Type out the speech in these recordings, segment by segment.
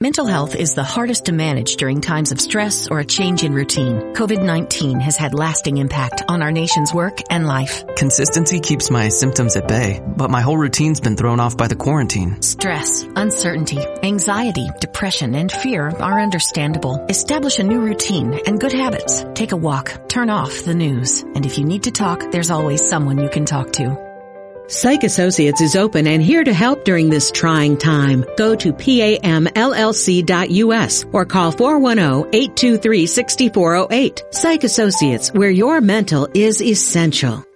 Mental health is the hardest to manage during times of stress or a change in routine. COVID-19 has had lasting impact on our nation's work and life. Consistency keeps my symptoms at bay, but my whole routine's been thrown off by the quarantine. Stress, uncertainty, anxiety, depression, and fear are understandable. Establish a new routine and good habits. Take a walk. Turn off the news. And if you need to talk, there's always someone you can talk to. Psych Associates is open and here to help during this trying time. Go to PAMLLC.us or call 410-823-6408. Psych Associates, where your mental is essential.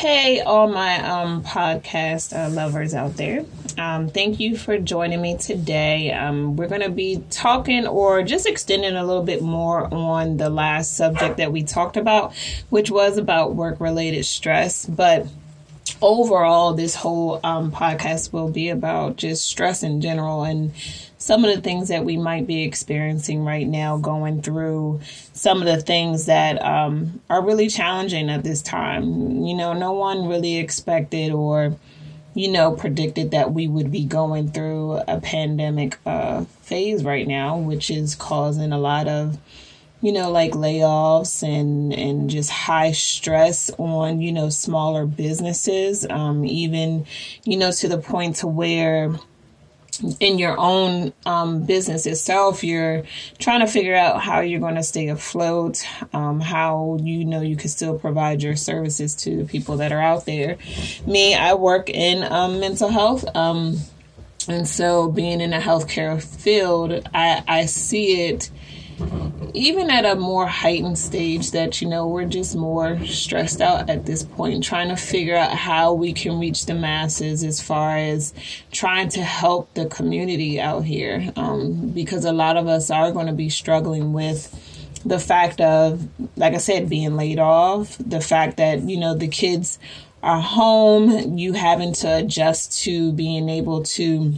Hey, all my um, podcast uh, lovers out there. Um, thank you for joining me today. Um, we're going to be talking or just extending a little bit more on the last subject that we talked about, which was about work related stress. But overall, this whole um, podcast will be about just stress in general and some of the things that we might be experiencing right now, going through some of the things that um, are really challenging at this time. You know, no one really expected or, you know, predicted that we would be going through a pandemic uh, phase right now, which is causing a lot of you know like layoffs and and just high stress on you know smaller businesses um even you know to the point to where in your own um, business itself, you're trying to figure out how you're going to stay afloat, um, how you know you can still provide your services to the people that are out there. Me, I work in um, mental health. Um, and so, being in a healthcare field, I, I see it even at a more heightened stage that you know we're just more stressed out at this point trying to figure out how we can reach the masses as far as trying to help the community out here. Um, because a lot of us are going to be struggling with the fact of like i said being laid off the fact that you know the kids are home you having to adjust to being able to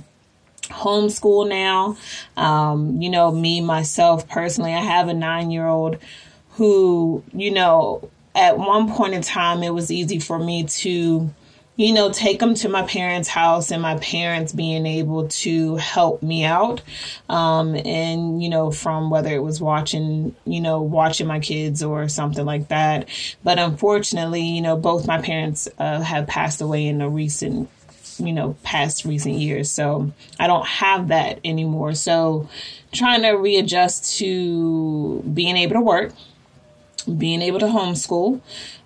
homeschool now. Um, you know, me, myself personally, I have a nine year old who, you know, at one point in time, it was easy for me to, you know, take them to my parents' house and my parents being able to help me out. Um, and, you know, from whether it was watching, you know, watching my kids or something like that. But unfortunately, you know, both my parents uh, have passed away in the recent you know, past recent years. So I don't have that anymore. So trying to readjust to being able to work, being able to homeschool,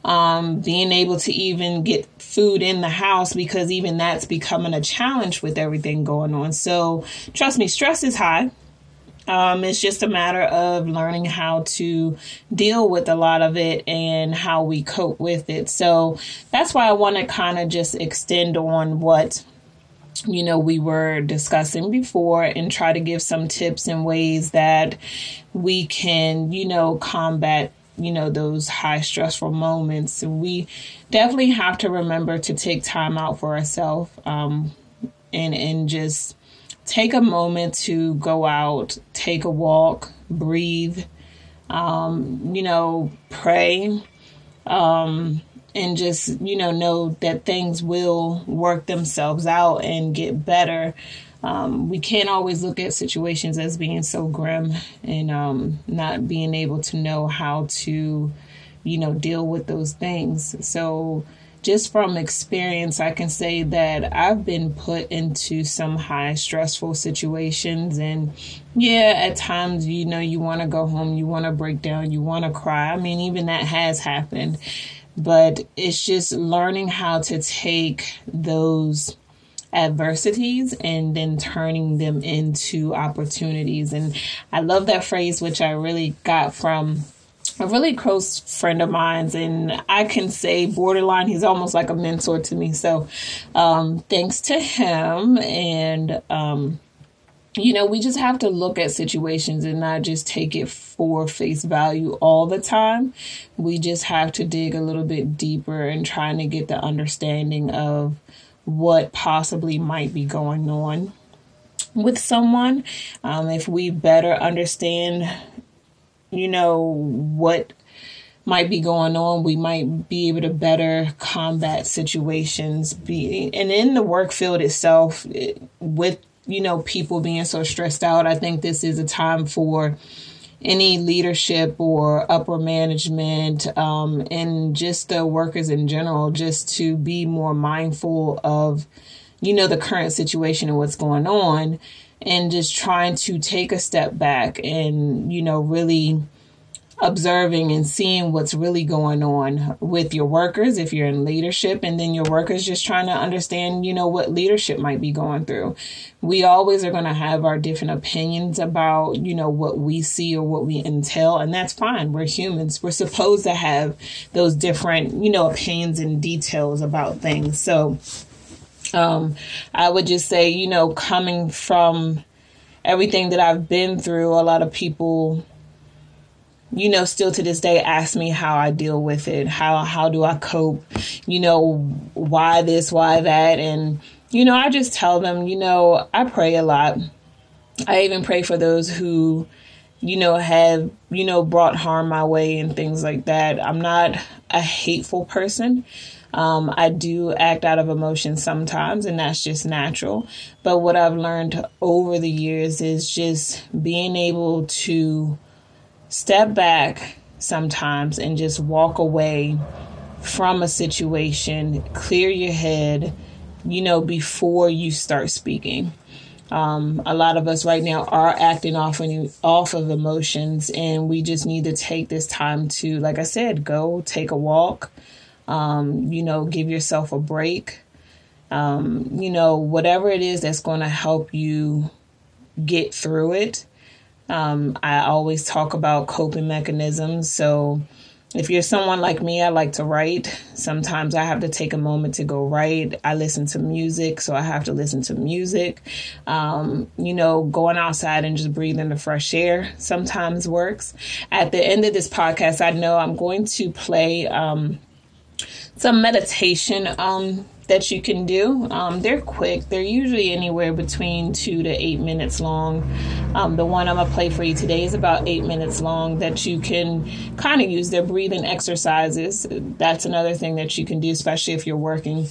um, being able to even get food in the house because even that's becoming a challenge with everything going on. So trust me, stress is high. Um, it's just a matter of learning how to deal with a lot of it and how we cope with it. So that's why I want to kind of just extend on what you know we were discussing before and try to give some tips and ways that we can you know combat you know those high stressful moments we definitely have to remember to take time out for ourselves um, and and just take a moment to go out, take a walk, breathe, um, you know, pray, um, and just, you know, know that things will work themselves out and get better. Um, we can't always look at situations as being so grim and um, not being able to know how to, you know, deal with those things. So, just from experience, I can say that I've been put into some high stressful situations. And yeah, at times, you know, you want to go home, you want to break down, you want to cry. I mean, even that has happened. But it's just learning how to take those adversities and then turning them into opportunities. And I love that phrase, which I really got from a really close friend of mine's, and I can say borderline. He's almost like a mentor to me. So, um, thanks to him, and um, you know, we just have to look at situations and not just take it for face value all the time. We just have to dig a little bit deeper and trying to get the understanding of what possibly might be going on with someone. Um, if we better understand, you know, what might be going on, we might be able to better combat situations. Be and in the work field itself, it, with you know people being so stressed out, I think this is a time for any leadership or upper management um, and just the workers in general just to be more mindful of you know the current situation and what's going on and just trying to take a step back and you know really observing and seeing what's really going on with your workers if you're in leadership and then your workers just trying to understand you know what leadership might be going through. We always are going to have our different opinions about you know what we see or what we entail and that's fine. We're humans. We're supposed to have those different you know opinions and details about things. So um i would just say you know coming from everything that i've been through a lot of people you know, still to this day ask me how I deal with it. How how do I cope? You know, why this, why that, and you know, I just tell them, you know, I pray a lot. I even pray for those who, you know, have you know brought harm my way and things like that. I'm not a hateful person. Um, I do act out of emotion sometimes, and that's just natural. But what I've learned over the years is just being able to step back sometimes and just walk away from a situation, clear your head, you know, before you start speaking. Um, a lot of us right now are acting off of, off of emotions, and we just need to take this time to, like I said, go take a walk. Um, you know, give yourself a break. Um, you know, whatever it is that's going to help you get through it. Um, I always talk about coping mechanisms. So, if you're someone like me, I like to write. Sometimes I have to take a moment to go write. I listen to music, so I have to listen to music. Um, you know, going outside and just breathing the fresh air sometimes works. At the end of this podcast, I know I'm going to play um, some meditation um, that you can do. Um, they're quick. They're usually anywhere between two to eight minutes long. Um, the one I'm gonna play for you today is about eight minutes long. That you can kind of use. Their breathing exercises. That's another thing that you can do, especially if you're working.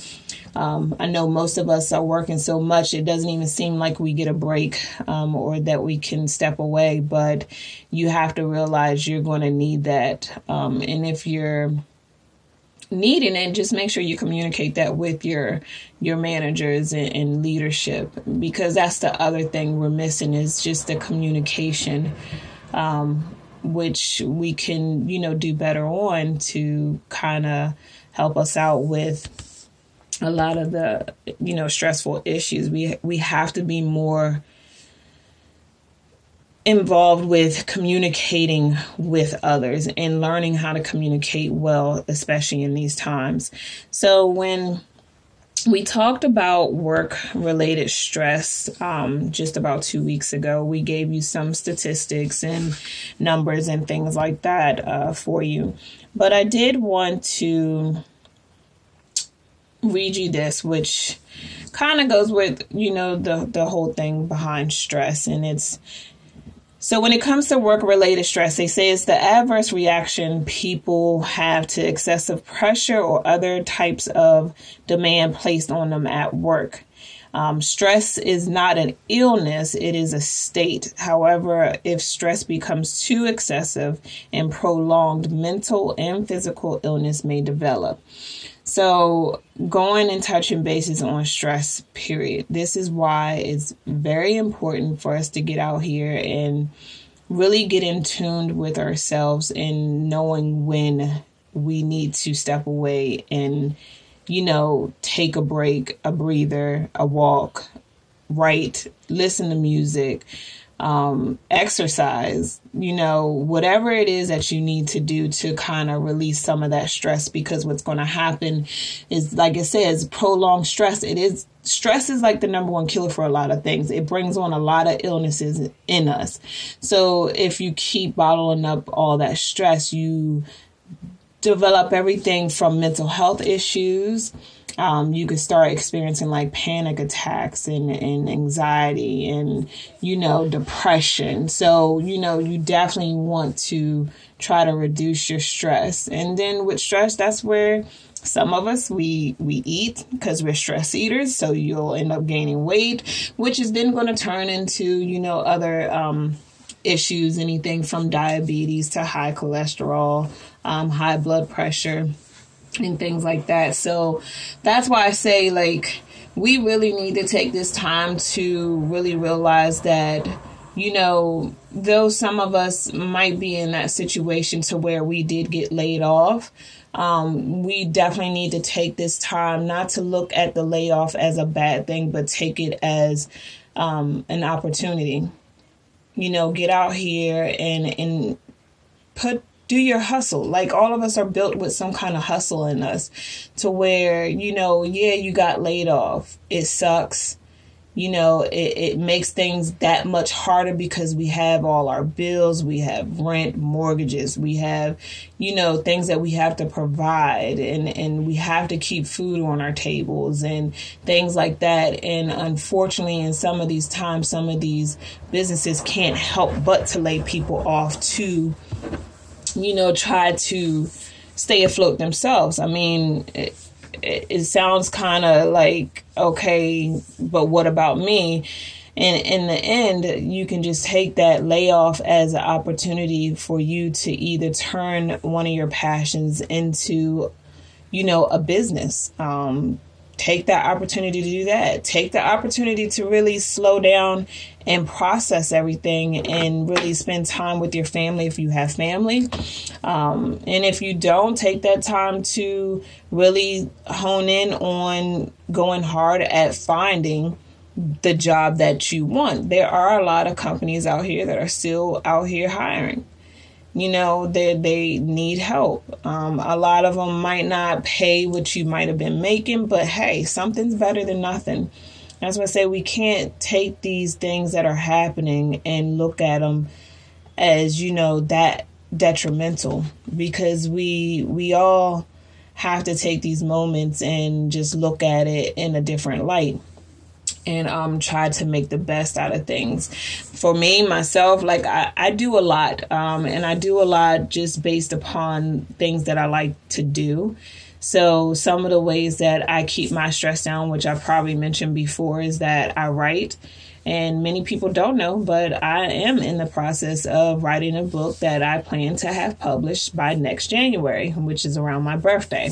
Um, I know most of us are working so much it doesn't even seem like we get a break um, or that we can step away. But you have to realize you're going to need that. Um, and if you're needing it just make sure you communicate that with your your managers and, and, leadership because that's the other thing we're missing is just the communication um, which we can you know do better on to kind of help us out with a lot of the you know stressful issues. We we have to be more involved with communicating with others and learning how to communicate well, especially in these times. So, when we talked about work related stress um, just about two weeks ago. We gave you some statistics and numbers and things like that uh, for you. But I did want to read you this, which kind of goes with you know the the whole thing behind stress and it's so, when it comes to work related stress, they say it's the adverse reaction people have to excessive pressure or other types of demand placed on them at work. Um, stress is not an illness, it is a state. However, if stress becomes too excessive and prolonged, mental and physical illness may develop. So, going and touching bases on stress, period. This is why it's very important for us to get out here and really get in tune with ourselves and knowing when we need to step away and, you know, take a break, a breather, a walk, write, listen to music, um, exercise, you know, whatever it is that you need to do to kind of release some of that stress because what's going to happen is, like it says, prolonged stress. It is stress is like the number one killer for a lot of things. It brings on a lot of illnesses in us. So if you keep bottling up all that stress, you develop everything from mental health issues um, you could start experiencing like panic attacks and, and anxiety and, you know, depression. So, you know, you definitely want to try to reduce your stress. And then with stress, that's where some of us we we eat because we're stress eaters so you'll end up gaining weight which is then going to turn into you know other um, issues anything from diabetes to high cholesterol um, high blood pressure and things like that. So that's why I say, like, we really need to take this time to really realize that, you know, though some of us might be in that situation to where we did get laid off, um, we definitely need to take this time not to look at the layoff as a bad thing, but take it as um, an opportunity. You know, get out here and and put do your hustle. Like all of us are built with some kind of hustle in us to where, you know, yeah, you got laid off. It sucks. You know, it, it makes things that much harder because we have all our bills, we have rent, mortgages, we have, you know, things that we have to provide and, and we have to keep food on our tables and things like that. And unfortunately, in some of these times, some of these businesses can't help but to lay people off to you know, try to stay afloat themselves. I mean, it, it sounds kind of like, okay, but what about me? And in the end, you can just take that layoff as an opportunity for you to either turn one of your passions into, you know, a business. Um, take that opportunity to do that. Take the opportunity to really slow down and process everything and really spend time with your family if you have family. Um, and if you don't, take that time to really hone in on going hard at finding the job that you want. There are a lot of companies out here that are still out here hiring you know they they need help. Um, a lot of them might not pay what you might have been making but hey something's better than nothing. That's why i say we can't take these things that are happening and look at them as you know that detrimental because we we all have to take these moments and just look at it in a different light and um, try to make the best out of things. For me, myself, like I, I do a lot, um, and I do a lot just based upon things that I like to do. So, some of the ways that I keep my stress down, which I probably mentioned before, is that I write. And many people don't know, but I am in the process of writing a book that I plan to have published by next January, which is around my birthday.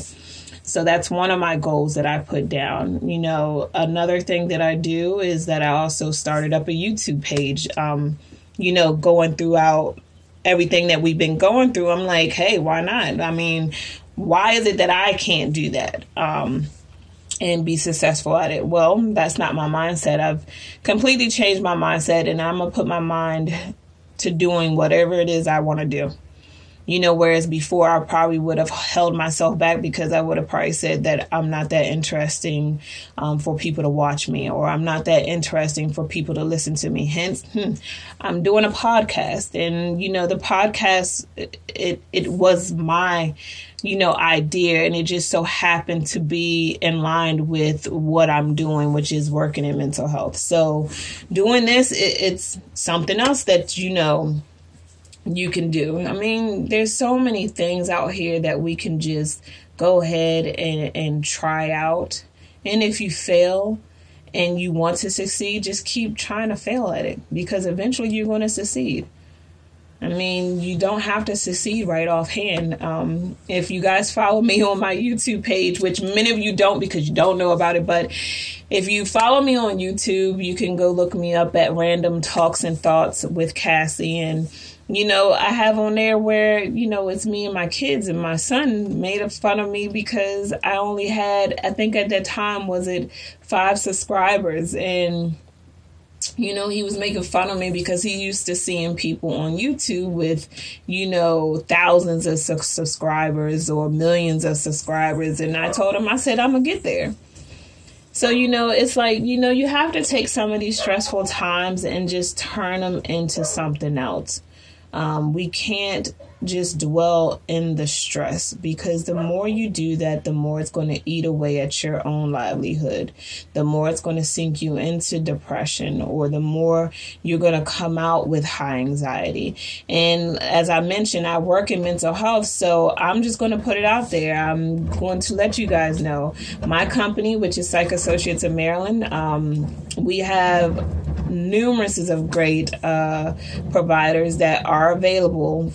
So that's one of my goals that I put down. You know, another thing that I do is that I also started up a YouTube page. Um, you know, going throughout everything that we've been going through, I'm like, hey, why not? I mean, why is it that I can't do that? Um, and be successful at it. Well, that's not my mindset. I've completely changed my mindset and I'm going to put my mind to doing whatever it is I want to do. You know, whereas before I probably would have held myself back because I would have probably said that I'm not that interesting um, for people to watch me or I'm not that interesting for people to listen to me. Hence, hmm, I'm doing a podcast and, you know, the podcast, it, it, it was my, you know, idea and it just so happened to be in line with what I'm doing, which is working in mental health. So doing this, it, it's something else that, you know, you can do. I mean, there's so many things out here that we can just go ahead and, and try out. And if you fail and you want to succeed, just keep trying to fail at it because eventually you're going to succeed. I mean, you don't have to succeed right offhand. Um, if you guys follow me on my YouTube page, which many of you don't because you don't know about it, but if you follow me on YouTube, you can go look me up at Random Talks and Thoughts with Cassie and you know, I have on there where, you know, it's me and my kids and my son made fun of me because I only had, I think at that time, was it five subscribers? And, you know, he was making fun of me because he used to seeing people on YouTube with, you know, thousands of su- subscribers or millions of subscribers. And I told him, I said, I'm going to get there. So, you know, it's like, you know, you have to take some of these stressful times and just turn them into something else. Um, we can't just dwell in the stress because the more you do that, the more it's going to eat away at your own livelihood. The more it's going to sink you into depression or the more you're going to come out with high anxiety. And as I mentioned, I work in mental health, so I'm just going to put it out there. I'm going to let you guys know my company, which is Psych Associates of Maryland, um, we have numerous of great uh, providers that are available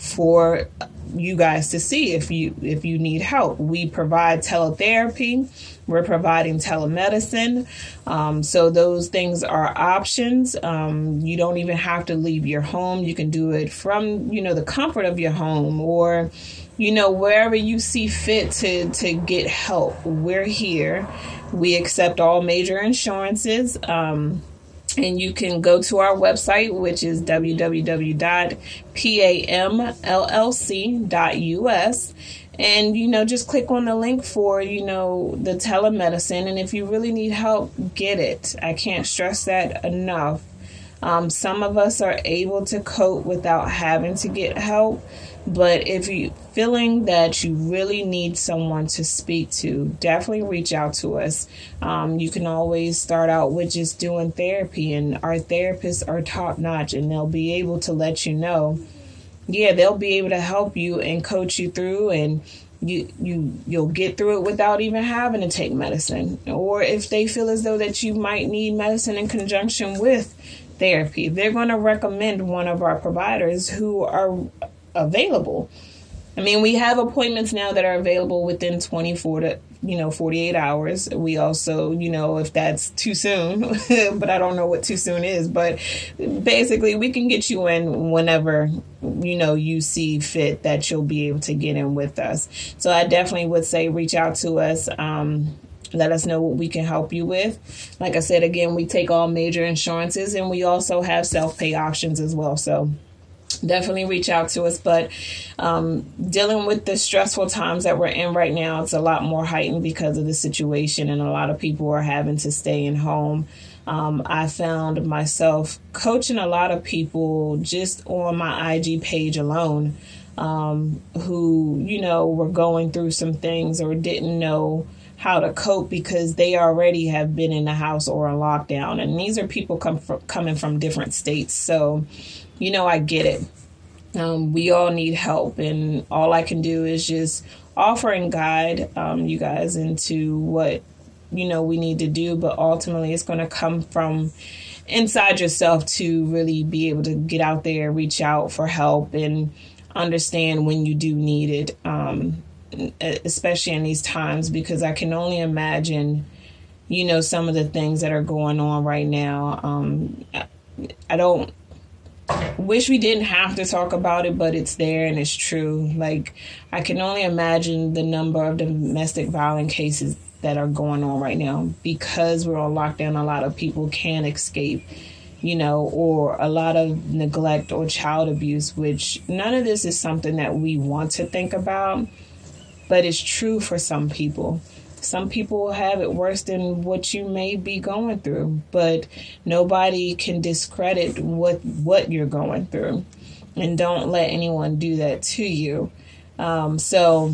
you guys to see if you if you need help. We provide teletherapy. We're providing telemedicine. Um, so those things are options. Um, you don't even have to leave your home. You can do it from you know the comfort of your home or you know wherever you see fit to to get help. We're here. We accept all major insurances. Um, and you can go to our website, which is www.pamllc.us. And, you know, just click on the link for, you know, the telemedicine. And if you really need help, get it. I can't stress that enough. Um, some of us are able to cope without having to get help. But if you feeling that you really need someone to speak to, definitely reach out to us. Um, you can always start out with just doing therapy, and our therapists are top notch, and they'll be able to let you know. Yeah, they'll be able to help you and coach you through and you you you'll get through it without even having to take medicine or if they feel as though that you might need medicine in conjunction with therapy they're going to recommend one of our providers who are available. I mean, we have appointments now that are available within 24 to, you know, 48 hours. We also, you know, if that's too soon, but I don't know what too soon is, but basically we can get you in whenever, you know, you see fit that you'll be able to get in with us. So I definitely would say reach out to us. Um, let us know what we can help you with. Like I said, again, we take all major insurances and we also have self pay options as well. So, definitely reach out to us. But um, dealing with the stressful times that we're in right now, it's a lot more heightened because of the situation, and a lot of people are having to stay in home. Um, I found myself coaching a lot of people just on my IG page alone um, who, you know, were going through some things or didn't know how to cope because they already have been in the house or in lockdown. And these are people come from, coming from different states. So, you know, I get it. Um, we all need help, and all I can do is just offer and guide um, you guys into what you know we need to do. But ultimately, it's going to come from inside yourself to really be able to get out there, reach out for help, and understand when you do need it. Um, especially in these times, because I can only imagine, you know, some of the things that are going on right now. Um, I don't wish we didn't have to talk about it, but it's there and it's true. Like, I can only imagine the number of domestic violence cases that are going on right now because we're on lockdown. A lot of people can't escape, you know, or a lot of neglect or child abuse, which none of this is something that we want to think about, but it's true for some people. Some people have it worse than what you may be going through, but nobody can discredit what what you're going through, and don't let anyone do that to you. Um, so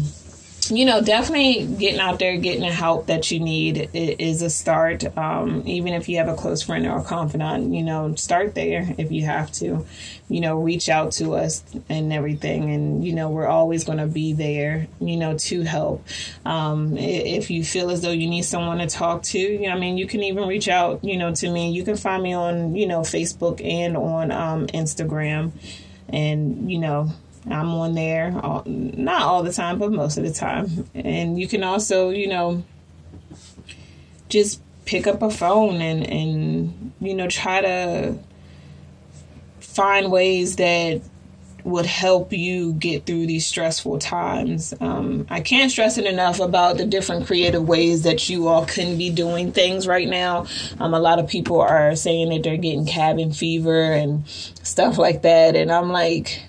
you know, definitely getting out there, getting the help that you need is a start. Um, even if you have a close friend or a confidant, you know, start there if you have to. You know, reach out to us and everything. And, you know, we're always going to be there, you know, to help. Um, if you feel as though you need someone to talk to, you know, I mean, you can even reach out, you know, to me. You can find me on, you know, Facebook and on um, Instagram. And, you know, I'm on there, all, not all the time, but most of the time. And you can also, you know, just pick up a phone and, and you know, try to find ways that would help you get through these stressful times. Um, I can't stress it enough about the different creative ways that you all can be doing things right now. Um, a lot of people are saying that they're getting cabin fever and stuff like that. And I'm like,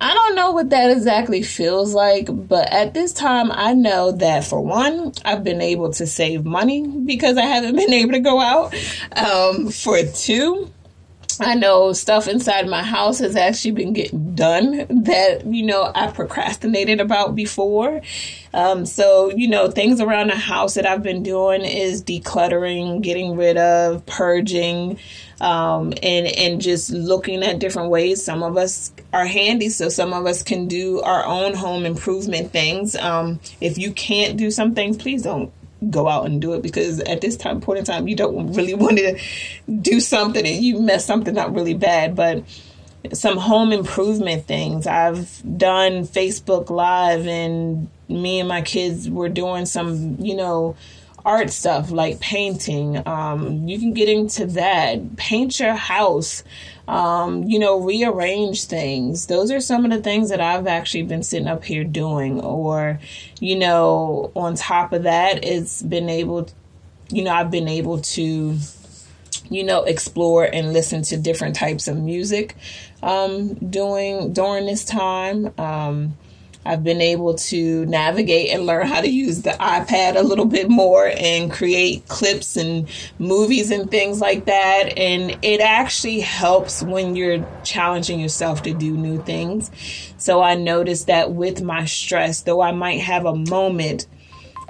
I don't know what that exactly feels like, but at this time, I know that for one, I've been able to save money because I haven't been able to go out. Um, for two, I know stuff inside my house has actually been getting done that, you know, I procrastinated about before. Um, so, you know, things around the house that I've been doing is decluttering, getting rid of, purging, um, and, and just looking at different ways. Some of us are handy, so some of us can do our own home improvement things. Um, if you can't do some things, please don't go out and do it because at this time point in time you don't really want to do something and you mess something up really bad. But some home improvement things i've done facebook live and me and my kids were doing some you know art stuff like painting um, you can get into that paint your house um, you know, rearrange things. Those are some of the things that I've actually been sitting up here doing. Or, you know, on top of that, it's been able, you know, I've been able to, you know, explore and listen to different types of music um, doing during this time. Um, I've been able to navigate and learn how to use the iPad a little bit more and create clips and movies and things like that. And it actually helps when you're challenging yourself to do new things. So I noticed that with my stress, though I might have a moment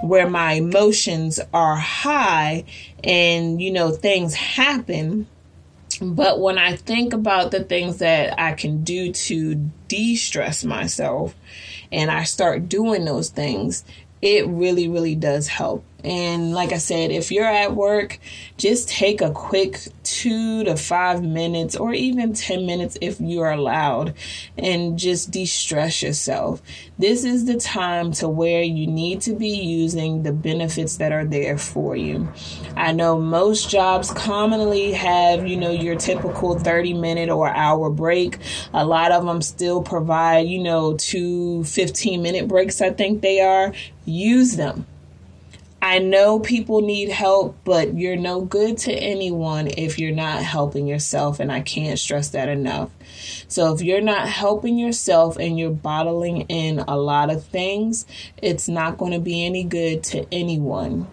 where my emotions are high and, you know, things happen. But when I think about the things that I can do to de stress myself, and I start doing those things, it really, really does help. And like I said, if you're at work, just take a quick two to five minutes or even 10 minutes if you're allowed and just de stress yourself. This is the time to where you need to be using the benefits that are there for you. I know most jobs commonly have, you know, your typical 30 minute or hour break. A lot of them still provide, you know, two 15 minute breaks, I think they are. Use them I know people need help, but you're no good to anyone if you're not helping yourself. And I can't stress that enough. So if you're not helping yourself and you're bottling in a lot of things, it's not going to be any good to anyone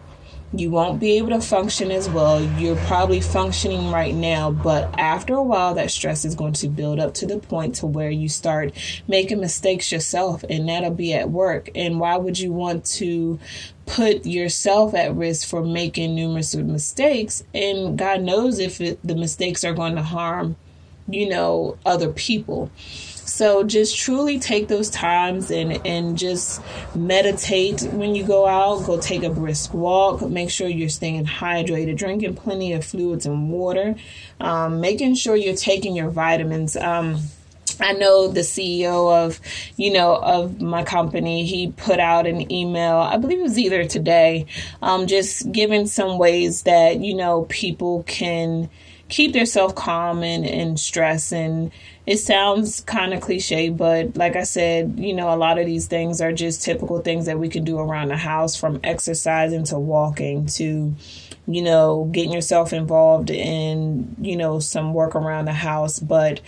you won't be able to function as well. You're probably functioning right now, but after a while that stress is going to build up to the point to where you start making mistakes yourself and that'll be at work. And why would you want to put yourself at risk for making numerous mistakes and God knows if it, the mistakes are going to harm, you know, other people. So just truly take those times and and just meditate when you go out. Go take a brisk walk. Make sure you're staying hydrated, drinking plenty of fluids and water, um, making sure you're taking your vitamins. Um, I know the CEO of, you know, of my company, he put out an email, I believe it was either today, um, just giving some ways that, you know, people can keep themselves calm and, and stress and it sounds kind of cliche, but like I said, you know, a lot of these things are just typical things that we can do around the house from exercising to walking to, you know, getting yourself involved in, you know, some work around the house, but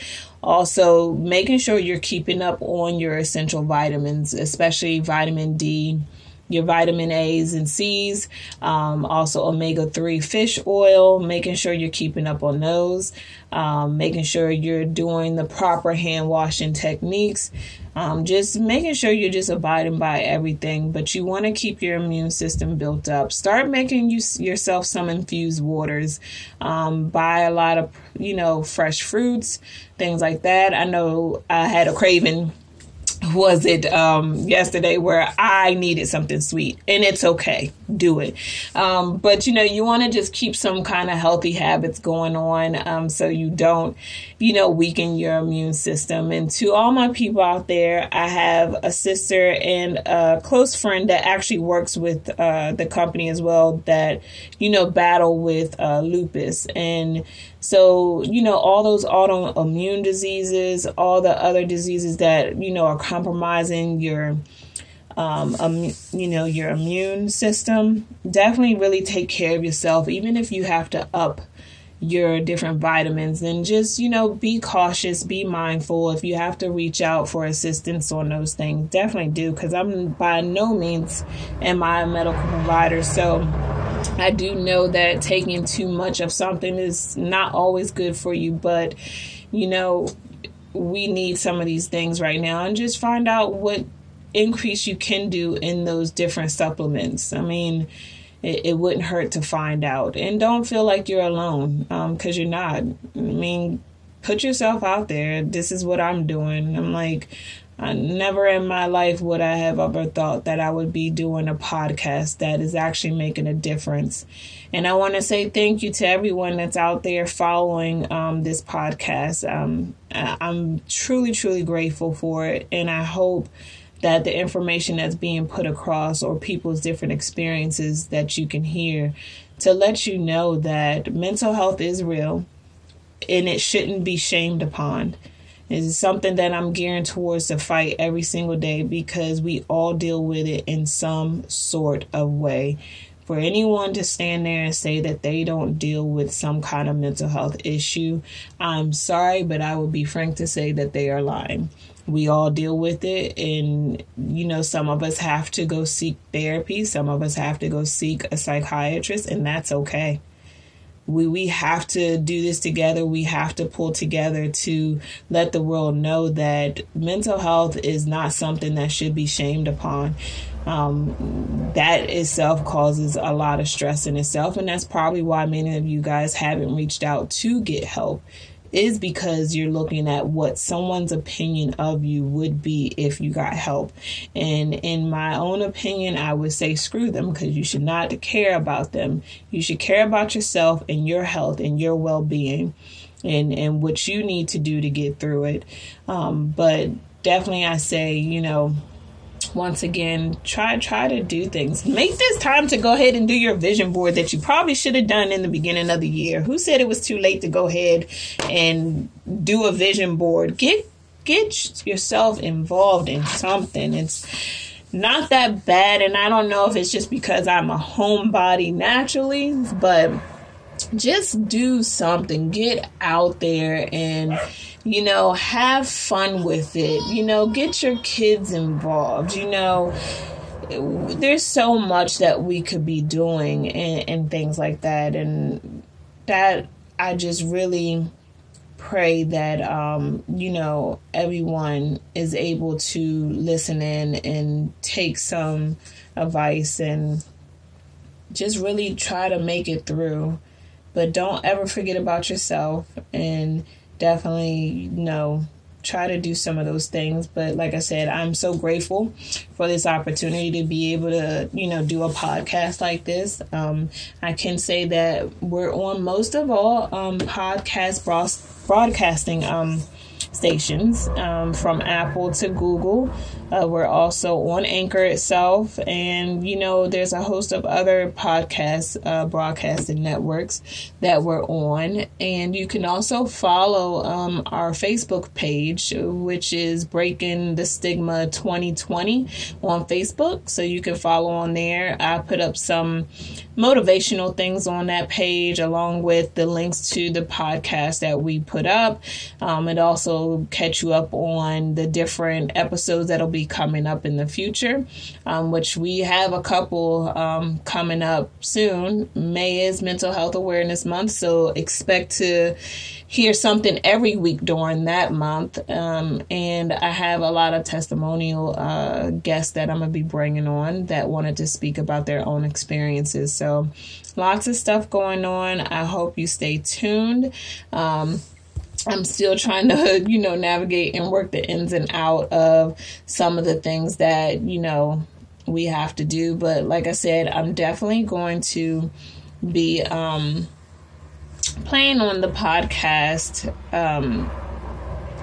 also making sure you're keeping up on your essential vitamins, especially vitamin D your vitamin A's and C's, um, also omega 3 fish oil, making sure you're keeping up on those, um, making sure you're doing the proper hand washing techniques, um, just making sure you're just abiding by everything. But you want to keep your immune system built up. Start making you, yourself some infused waters. Um, buy a lot of, you know, fresh fruits, things like that. I know I had a craving was it um, yesterday where I needed something sweet, and it's okay, do it. Um, but you know, you want to just keep some kind of healthy habits going on, um, so you don't, you know, weaken your immune system. And to all my people out there, I have a sister and a close friend that actually works with uh, the company as well that you know battle with uh, lupus and so, you know, all those autoimmune diseases, all the other diseases that, you know, are compromising your um, um, you know, your immune system, definitely really take care of yourself, even if you have to up your different vitamins and just, you know, be cautious, be mindful. If you have to reach out for assistance on those things, definitely do because I'm by no means am I a medical provider. So I do know that taking too much of something is not always good for you, but you know, we need some of these things right now and just find out what increase you can do in those different supplements. I mean, it, it wouldn't hurt to find out. And don't feel like you're alone because um, you're not. I mean, put yourself out there. This is what I'm doing. I'm like, I never in my life would I have ever thought that I would be doing a podcast that is actually making a difference. And I want to say thank you to everyone that's out there following um, this podcast. Um, I'm truly, truly grateful for it. And I hope that the information that's being put across or people's different experiences that you can hear to let you know that mental health is real and it shouldn't be shamed upon. It's something that I'm gearing towards to fight every single day because we all deal with it in some sort of way. For anyone to stand there and say that they don't deal with some kind of mental health issue, I'm sorry, but I would be frank to say that they are lying. We all deal with it, and you know, some of us have to go seek therapy, some of us have to go seek a psychiatrist, and that's okay we we have to do this together. We have to pull together to let the world know that mental health is not something that should be shamed upon. Um, that itself causes a lot of stress in itself, and that's probably why many of you guys haven't reached out to get help is because you're looking at what someone's opinion of you would be if you got help. And in my own opinion, I would say screw them because you should not care about them. You should care about yourself and your health and your well being and, and what you need to do to get through it. Um, but definitely, I say, you know, once again try try to do things. Make this time to go ahead and do your vision board that you probably should have done in the beginning of the year. Who said it was too late to go ahead and do a vision board? Get get yourself involved in something. It's not that bad and i don't know if it's just because i'm a homebody naturally but just do something. Get out there and you know, have fun with it. You know, get your kids involved. You know, there's so much that we could be doing and, and things like that. And that I just really pray that um, you know everyone is able to listen in and take some advice and just really try to make it through but don't ever forget about yourself and definitely, you know, try to do some of those things. But like I said, I'm so grateful for this opportunity to be able to, you know, do a podcast like this. Um, I can say that we're on most of all um, podcast broadcasting um, stations um, from Apple to Google. Uh, we're also on Anchor itself, and you know, there's a host of other podcast uh, broadcasting networks that we're on, and you can also follow um, our Facebook page, which is Breaking the Stigma 2020 on Facebook. So you can follow on there. I put up some motivational things on that page, along with the links to the podcast that we put up. Um, it also catch you up on the different episodes that'll be coming up in the future, um, which we have a couple um, coming up soon. May is Mental Health Awareness Month, so expect to hear something every week during that month. Um, and I have a lot of testimonial uh, guests that I'm going to be bringing on that wanted to speak about their own experiences. So lots of stuff going on. I hope you stay tuned. Um, I'm still trying to, you know, navigate and work the ins and out of some of the things that, you know, we have to do. But like I said, I'm definitely going to be um, playing on the podcast um,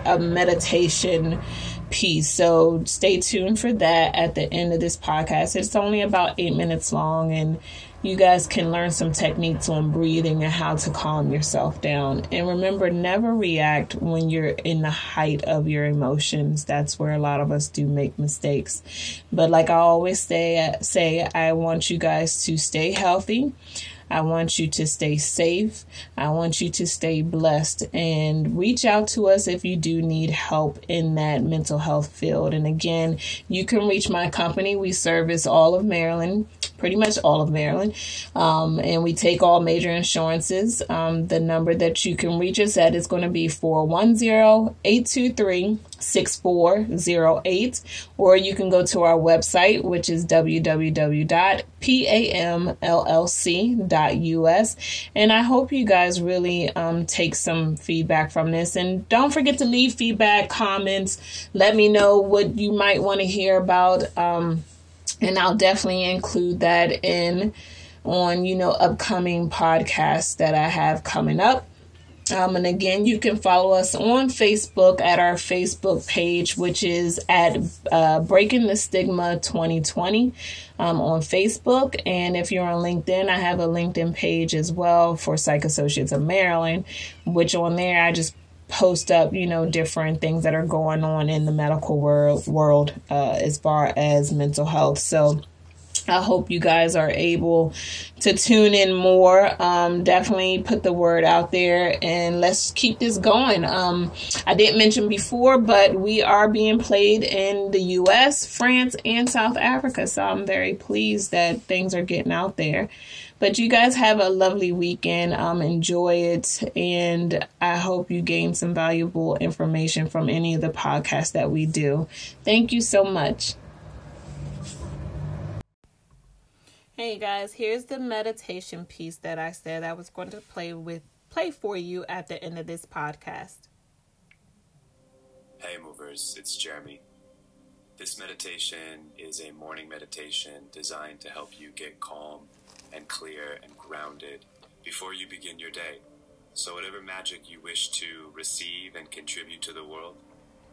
a meditation piece. So stay tuned for that at the end of this podcast. It's only about eight minutes long and you guys can learn some techniques on breathing and how to calm yourself down. And remember, never react when you're in the height of your emotions. That's where a lot of us do make mistakes. But like I always say, say I want you guys to stay healthy. I want you to stay safe. I want you to stay blessed and reach out to us if you do need help in that mental health field. And again, you can reach my company. We service all of Maryland pretty much all of Maryland. Um, and we take all major insurances. Um, the number that you can reach us at is going to be 410 823 6408, or you can go to our website, which is www.pamllc.us. And I hope you guys really um, take some feedback from this. And don't forget to leave feedback, comments. Let me know what you might want to hear about. Um, and I'll definitely include that in on you know upcoming podcasts that I have coming up. Um, and again, you can follow us on Facebook at our Facebook page, which is at uh, Breaking the Stigma 2020 um, on Facebook. And if you're on LinkedIn, I have a LinkedIn page as well for Psych Associates of Maryland, which on there I just post up, you know, different things that are going on in the medical world, world uh, as far as mental health. So, I hope you guys are able to tune in more. Um, definitely put the word out there and let's keep this going. Um, I didn't mention before, but we are being played in the US, France, and South Africa. So I'm very pleased that things are getting out there. But you guys have a lovely weekend. Um, enjoy it. And I hope you gain some valuable information from any of the podcasts that we do. Thank you so much. Hey guys, here's the meditation piece that I said I was going to play with play for you at the end of this podcast. Hey movers, it's Jeremy. This meditation is a morning meditation designed to help you get calm and clear and grounded before you begin your day. So whatever magic you wish to receive and contribute to the world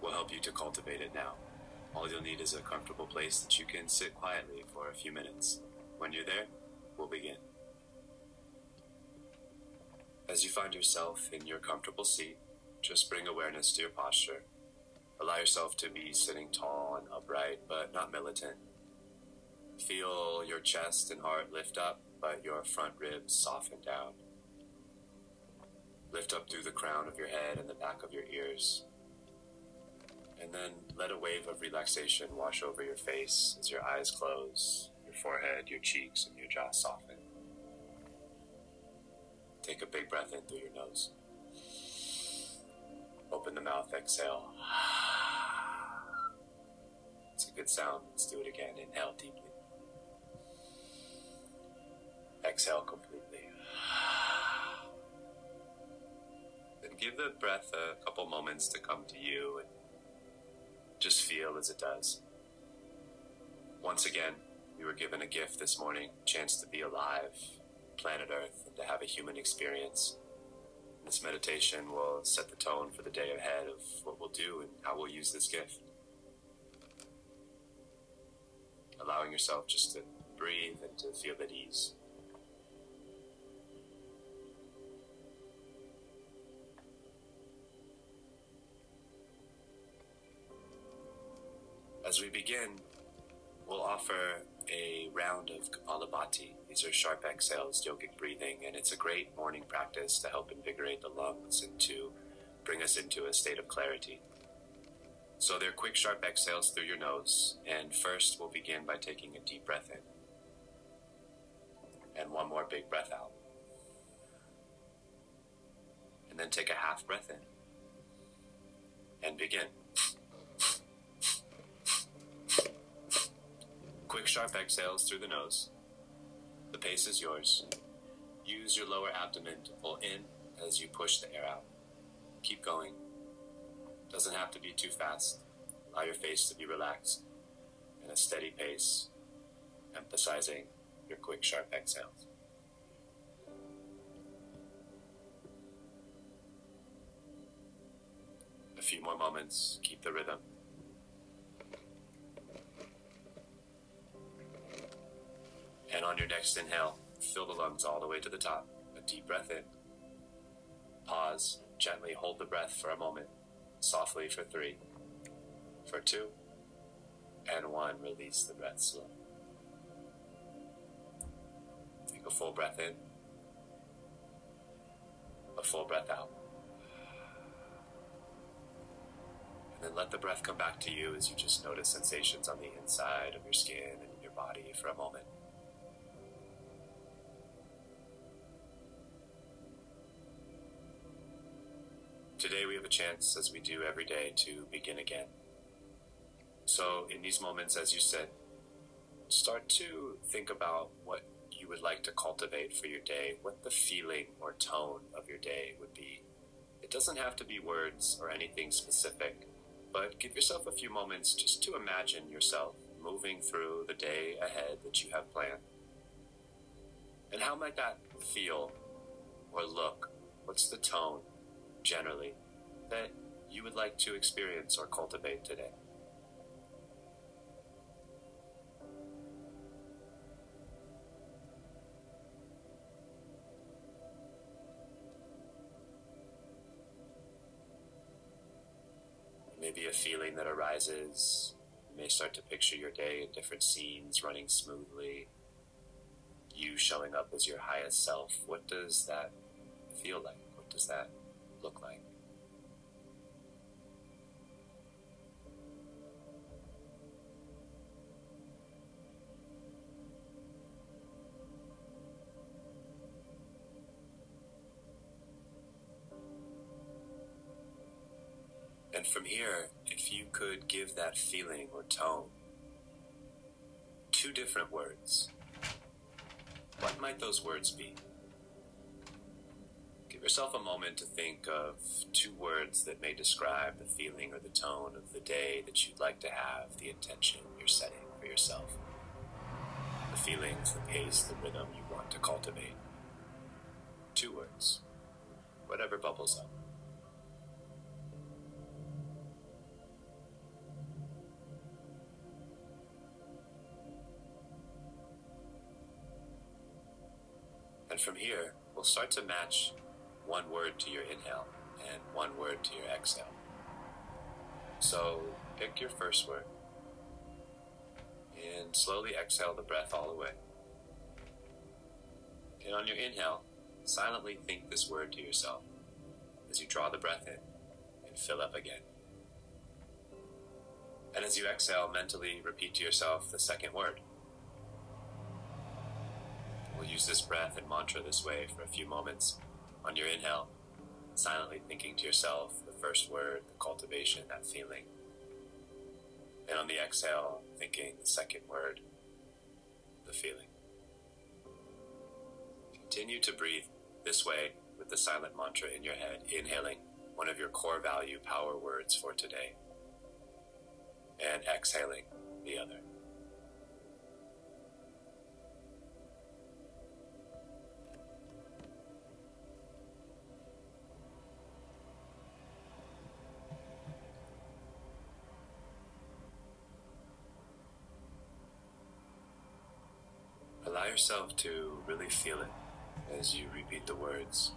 will help you to cultivate it now. All you'll need is a comfortable place that you can sit quietly for a few minutes. When you're there, we'll begin. As you find yourself in your comfortable seat, just bring awareness to your posture. Allow yourself to be sitting tall and upright, but not militant. Feel your chest and heart lift up, but your front ribs soften down. Lift up through the crown of your head and the back of your ears. And then let a wave of relaxation wash over your face as your eyes close your forehead, your cheeks, and your jaw soften. Take a big breath in through your nose. Open the mouth, exhale. It's a good sound. Let's do it again. Inhale deeply. Exhale completely. Then give the breath a couple moments to come to you and just feel as it does. Once again, we were given a gift this morning, chance to be alive, planet Earth, and to have a human experience. This meditation will set the tone for the day ahead of what we'll do and how we'll use this gift. Allowing yourself just to breathe and to feel at ease. As we begin, we'll offer a round of Kapalabhati. These are sharp exhales, yogic breathing, and it's a great morning practice to help invigorate the lungs and to bring us into a state of clarity. So they're quick, sharp exhales through your nose, and first we'll begin by taking a deep breath in. And one more big breath out. And then take a half breath in. And begin. Quick, sharp exhales through the nose. The pace is yours. Use your lower abdomen to pull in as you push the air out. Keep going. Doesn't have to be too fast. Allow your face to be relaxed in a steady pace, emphasizing your quick, sharp exhales. A few more moments. Keep the rhythm. And on your next inhale, fill the lungs all the way to the top. A deep breath in. Pause. Gently hold the breath for a moment. Softly for three, for two, and one. Release the breath slow. Take a full breath in. A full breath out. And then let the breath come back to you as you just notice sensations on the inside of your skin and your body for a moment. Chance, as we do every day, to begin again. So, in these moments, as you said, start to think about what you would like to cultivate for your day, what the feeling or tone of your day would be. It doesn't have to be words or anything specific, but give yourself a few moments just to imagine yourself moving through the day ahead that you have planned. And how might that feel or look? What's the tone, generally, that you would like to experience or cultivate today? Maybe a feeling that arises. You may start to picture your day in different scenes running smoothly you showing up as your highest self, what does that feel like? What does that look like? Could give that feeling or tone two different words, what might those words be? Give yourself a moment to think of two words that may describe the feeling or the tone of the day that you'd like to have, the intention you're setting for yourself. The feelings, the pace, the rhythm you want to cultivate. Two words. Whatever bubbles up. And from here, we'll start to match one word to your inhale and one word to your exhale. So pick your first word and slowly exhale the breath all the way. And on your inhale, silently think this word to yourself as you draw the breath in and fill up again. And as you exhale, mentally repeat to yourself the second word. Use this breath and mantra this way for a few moments. On your inhale, silently thinking to yourself the first word, the cultivation, that feeling. And on the exhale, thinking the second word, the feeling. Continue to breathe this way with the silent mantra in your head, inhaling one of your core value power words for today, and exhaling the other. Yourself to really feel it as you repeat the words.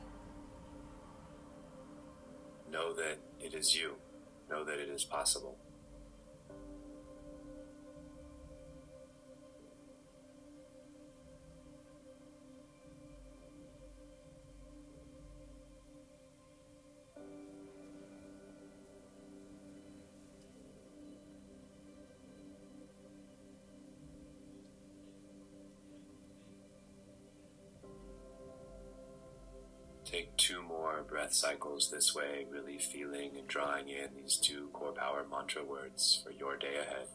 Know that it is you. Know that it is possible. Take two more breath cycles this way, really feeling and drawing in these two core power mantra words for your day ahead.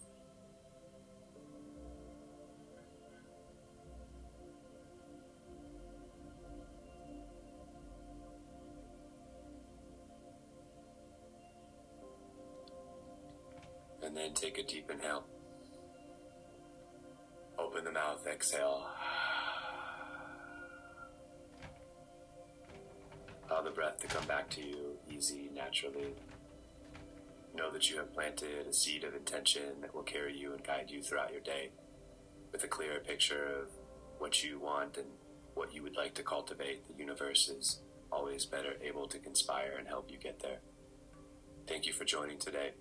And then take a deep inhale. Open the mouth, exhale. To you easy, naturally. Know that you have planted a seed of intention that will carry you and guide you throughout your day with a clearer picture of what you want and what you would like to cultivate. The universe is always better able to conspire and help you get there. Thank you for joining today.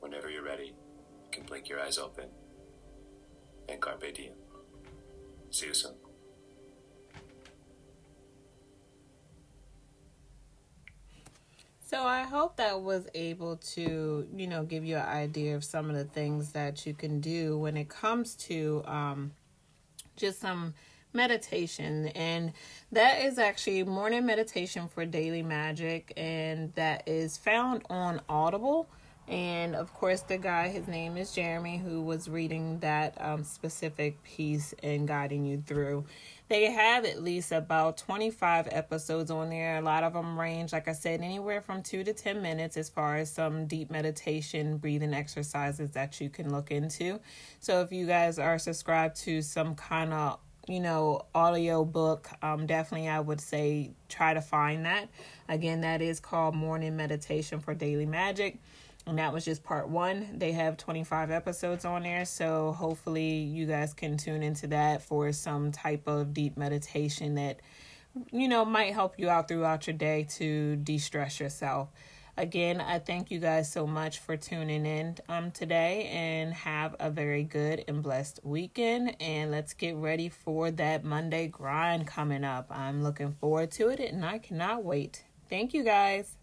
Whenever you're ready, you can blink your eyes open and carpe diem. See you soon. So I hope that was able to, you know, give you an idea of some of the things that you can do when it comes to um, just some meditation. And that is actually morning meditation for daily magic and that is found on audible. And of course the guy his name is jeremy who was reading that um, specific piece and guiding you through they have at least about 25 episodes on there a lot of them range like i said anywhere from two to 10 minutes as far as some deep meditation breathing exercises that you can look into so if you guys are subscribed to some kind of you know, audio book, um, definitely I would say try to find that. Again, that is called Morning Meditation for Daily Magic. And that was just part one. They have 25 episodes on there. So hopefully you guys can tune into that for some type of deep meditation that, you know, might help you out throughout your day to de stress yourself. Again, I thank you guys so much for tuning in um, today and have a very good and blessed weekend. And let's get ready for that Monday grind coming up. I'm looking forward to it and I cannot wait. Thank you guys.